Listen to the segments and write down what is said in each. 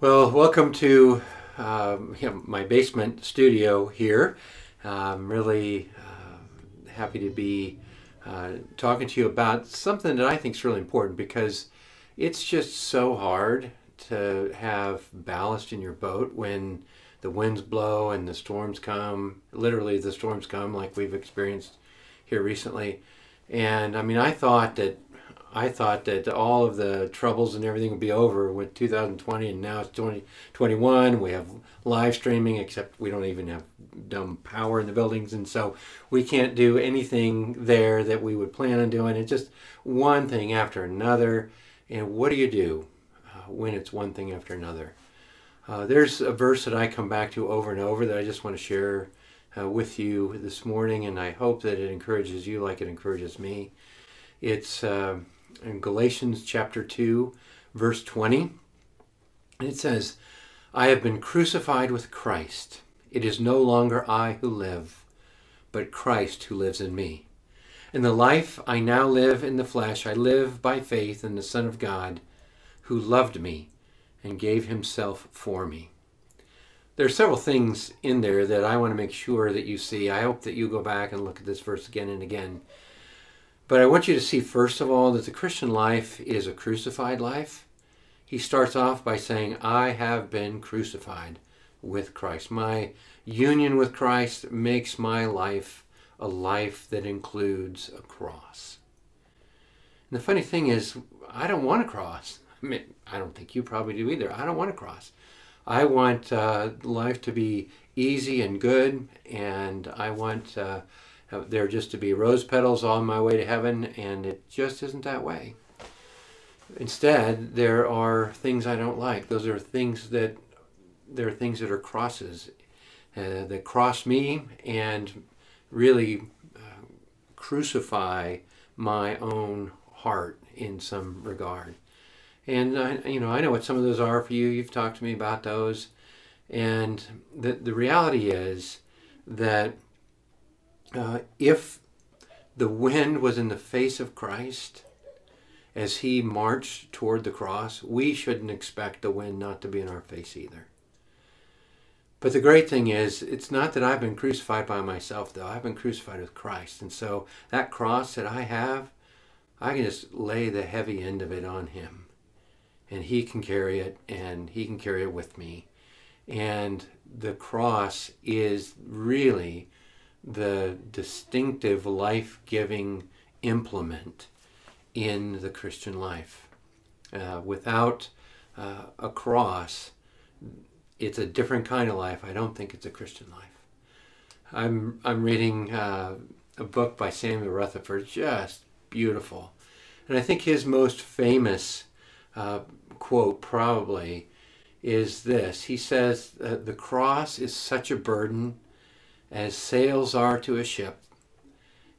Well, welcome to um, my basement studio here. I'm really uh, happy to be uh, talking to you about something that I think is really important because it's just so hard to have ballast in your boat when the winds blow and the storms come. Literally, the storms come like we've experienced here recently. And I mean, I thought that I thought that all of the troubles and everything would be over with 2020, and now it's 2021. We have live streaming, except we don't even have dumb power in the buildings, and so we can't do anything there that we would plan on doing. It's just one thing after another. And what do you do uh, when it's one thing after another? Uh, there's a verse that I come back to over and over that I just want to share uh, with you this morning, and I hope that it encourages you like it encourages me. It's uh, in Galatians chapter 2, verse 20. And it says, I have been crucified with Christ. It is no longer I who live, but Christ who lives in me. In the life I now live in the flesh, I live by faith in the Son of God, who loved me and gave himself for me. There are several things in there that I want to make sure that you see. I hope that you go back and look at this verse again and again but I want you to see, first of all, that the Christian life is a crucified life. He starts off by saying, I have been crucified with Christ. My union with Christ makes my life a life that includes a cross. And the funny thing is, I don't want a cross. I mean, I don't think you probably do either. I don't want a cross. I want uh, life to be easy and good, and I want uh, there just to be rose petals on my way to heaven, and it just isn't that way. Instead, there are things I don't like. Those are things that there are things that are crosses uh, that cross me and really uh, crucify my own heart in some regard. And I, you know, I know what some of those are for you. You've talked to me about those, and the the reality is that uh, if the wind was in the face of Christ as he marched toward the cross, we shouldn't expect the wind not to be in our face either. But the great thing is, it's not that I've been crucified by myself, though. I've been crucified with Christ. And so that cross that I have, I can just lay the heavy end of it on him. And he can carry it, and he can carry it with me. And the cross is really the distinctive life giving implement in the Christian life. Uh, without uh, a cross, it's a different kind of life. I don't think it's a Christian life. I'm, I'm reading uh, a book by Samuel Rutherford, just beautiful. And I think his most famous uh, quote probably is this. He says, The cross is such a burden as sails are to a ship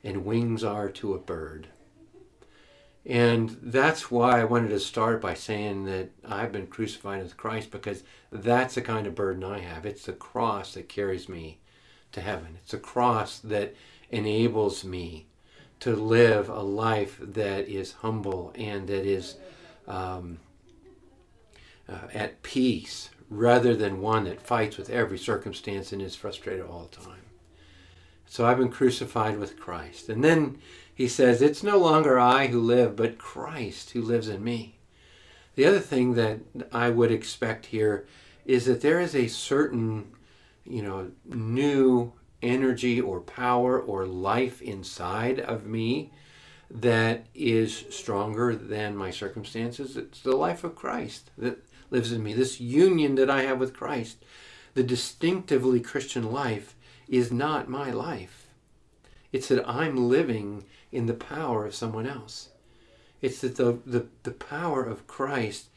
and wings are to a bird. And that's why I wanted to start by saying that I've been crucified with Christ because that's the kind of burden I have. It's the cross that carries me to heaven. It's the cross that enables me to live a life that is humble and that is um, uh, at peace rather than one that fights with every circumstance and is frustrated all the time. So I've been crucified with Christ. And then he says, It's no longer I who live, but Christ who lives in me. The other thing that I would expect here is that there is a certain, you know, new energy or power or life inside of me that is stronger than my circumstances. It's the life of Christ that lives in me, this union that I have with Christ. The distinctively Christian life is not my life. It's that I'm living in the power of someone else. It's that the, the, the power of Christ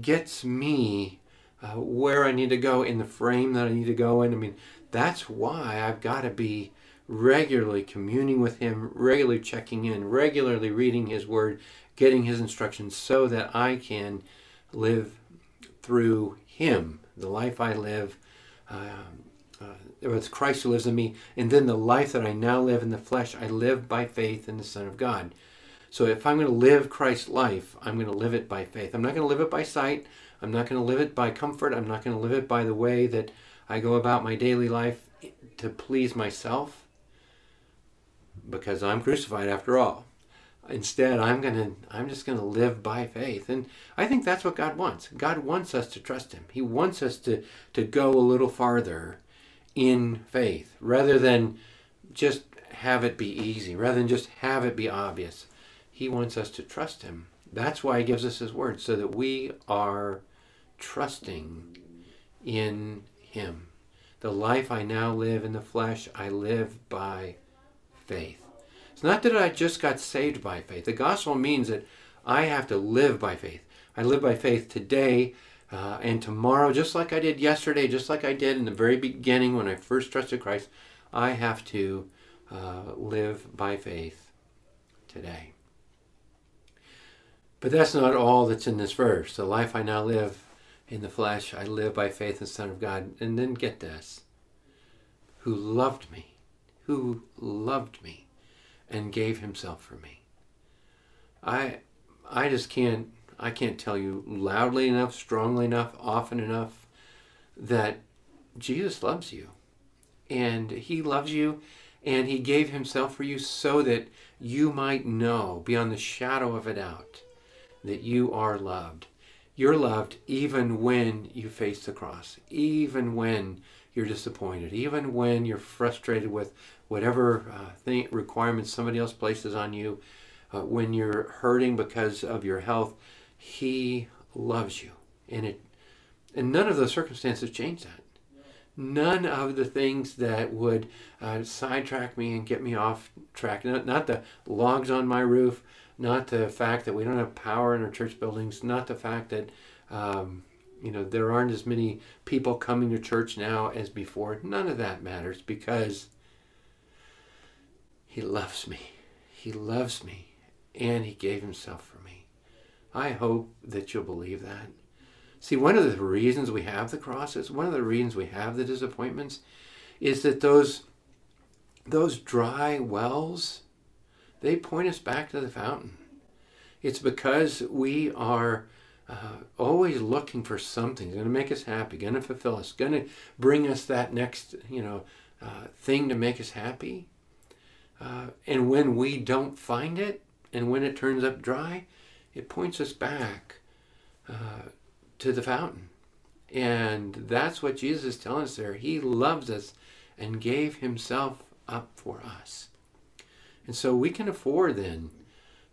gets me uh, where I need to go in the frame that I need to go in. I mean, that's why I've got to be regularly communing with Him, regularly checking in, regularly reading His Word, getting His instructions so that I can live through Him. The life I live um, uh, it's Christ who lives in me, and then the life that I now live in the flesh, I live by faith in the Son of God. So if I'm going to live Christ's life, I'm going to live it by faith. I'm not going to live it by sight. I'm not going to live it by comfort. I'm not going to live it by the way that I go about my daily life to please myself because I'm crucified after all. Instead, I'm going to I'm just going to live by faith. And I think that's what God wants. God wants us to trust him. He wants us to to go a little farther in faith rather than just have it be easy, rather than just have it be obvious. He wants us to trust him. That's why he gives us his word so that we are trusting in him. The life I now live in the flesh, I live by faith. It's not that I just got saved by faith. The gospel means that I have to live by faith. I live by faith today uh, and tomorrow, just like I did yesterday, just like I did in the very beginning when I first trusted Christ. I have to uh, live by faith today. But that's not all that's in this verse. The life I now live in the flesh, I live by faith in the Son of God. And then get this who loved me, who loved me and gave himself for me. I I just can't I can't tell you loudly enough, strongly enough, often enough that Jesus loves you. And he loves you and he gave himself for you so that you might know beyond the shadow of a doubt that you are loved. You're loved even when you face the cross, even when you're disappointed, even when you're frustrated with whatever uh, thing, requirements somebody else places on you, uh, when you're hurting because of your health, He loves you, and it, and none of those circumstances change that. None of the things that would uh, sidetrack me and get me off track. Not, not the logs on my roof, not the fact that we don't have power in our church buildings, not the fact that um, you know there aren't as many people coming to church now as before. None of that matters because He loves me. He loves me, and He gave Himself for me. I hope that you'll believe that. See, one of the reasons we have the crosses, one of the reasons we have the disappointments, is that those those dry wells they point us back to the fountain. It's because we are uh, always looking for something going to make us happy, going to fulfill us, going to bring us that next, you know, uh, thing to make us happy. Uh, and when we don't find it, and when it turns up dry, it points us back uh, to the fountain. And that's what Jesus is telling us there. He loves us and gave himself up for us. And so we can afford then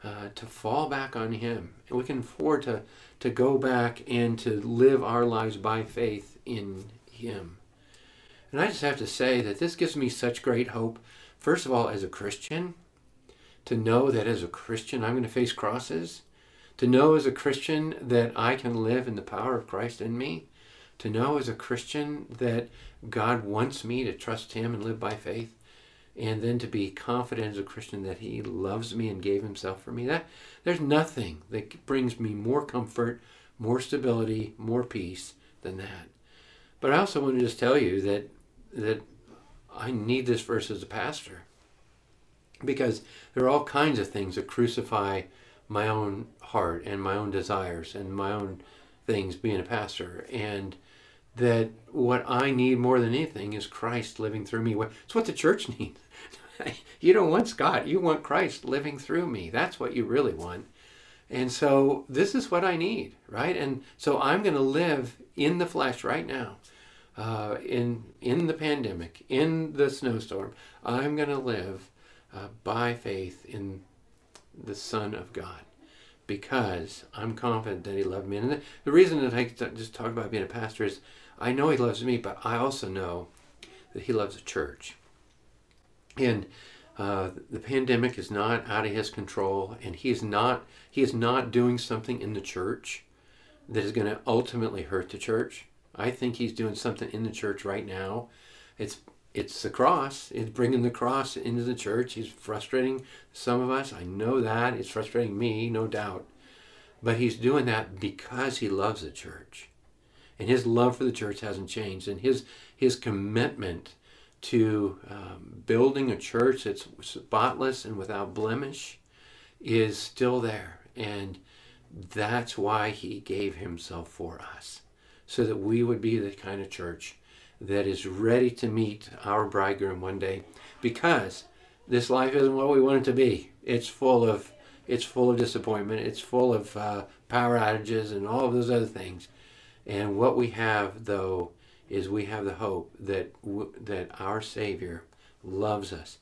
uh, to fall back on Him. And we can afford to, to go back and to live our lives by faith in Him. And I just have to say that this gives me such great hope. First of all, as a Christian, to know that as a Christian I'm going to face crosses. To know as a Christian that I can live in the power of Christ in me. To know as a Christian that God wants me to trust Him and live by faith and then to be confident as a Christian that He loves me and gave Himself for me. That there's nothing that brings me more comfort, more stability, more peace than that. But I also want to just tell you that that I need this verse as a pastor because there are all kinds of things that crucify my own heart and my own desires and my own things being a pastor and that what I need more than anything is Christ living through me. It's what the church needs. you don't want Scott, you want Christ living through me. That's what you really want. And so this is what I need, right? And so I'm going to live in the flesh right now, uh, in in the pandemic, in the snowstorm. I'm going to live uh, by faith in the Son of God, because I'm confident that He loved me. And the, reason that I just talk about being a pastor is I know He loves me, but I also know that He loves the church. And uh, the pandemic is not out of his control, and he is not he is not doing something in the church that is going to ultimately hurt the church. I think he's doing something in the church right now. It's it's the cross. It's bringing the cross into the church. He's frustrating some of us. I know that. It's frustrating me, no doubt. But he's doing that because he loves the church. And his love for the church hasn't changed. And his his commitment to um, building a church that's spotless and without blemish is still there. And That's why he gave himself for us, so that we would be the kind of church that is ready to meet our bridegroom one day, because this life isn't what we want it to be. It's full of it's full of disappointment. It's full of uh, power outages and all of those other things. And what we have, though, is we have the hope that w- that our Savior loves us,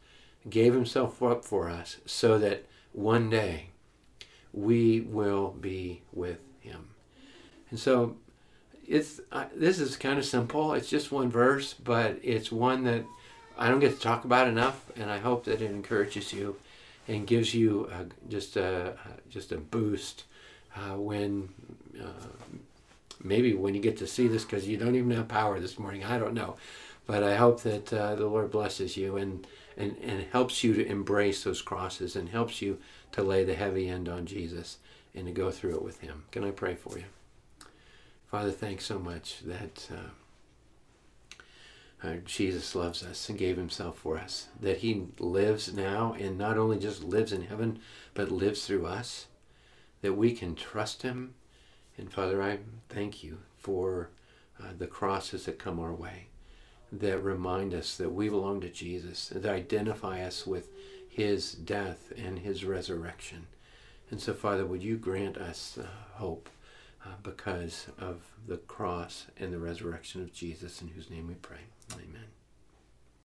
gave Himself up for us, so that one day we will be with Him. And so, it's uh, this is kind of simple. It's just one verse, but it's one that I don't get to talk about enough, and I hope that it encourages you and gives you just a just a boost uh, when uh, maybe when you get to see this because you don't even have power this morning. I don't know, but I hope that uh, the Lord blesses you and, and and helps you to embrace those crosses and helps you to lay the heavy end on Jesus and to go through it with Him. Can I pray for you, Father? Thanks so much that. Uh, uh, Jesus loves us and gave himself for us. That he lives now and not only just lives in heaven, but lives through us. That we can trust him. And Father, I thank you for uh, the crosses that come our way, that remind us that we belong to Jesus, that identify us with his death and his resurrection. And so, Father, would you grant us uh, hope uh, because of the cross and the resurrection of Jesus, in whose name we pray. Amen.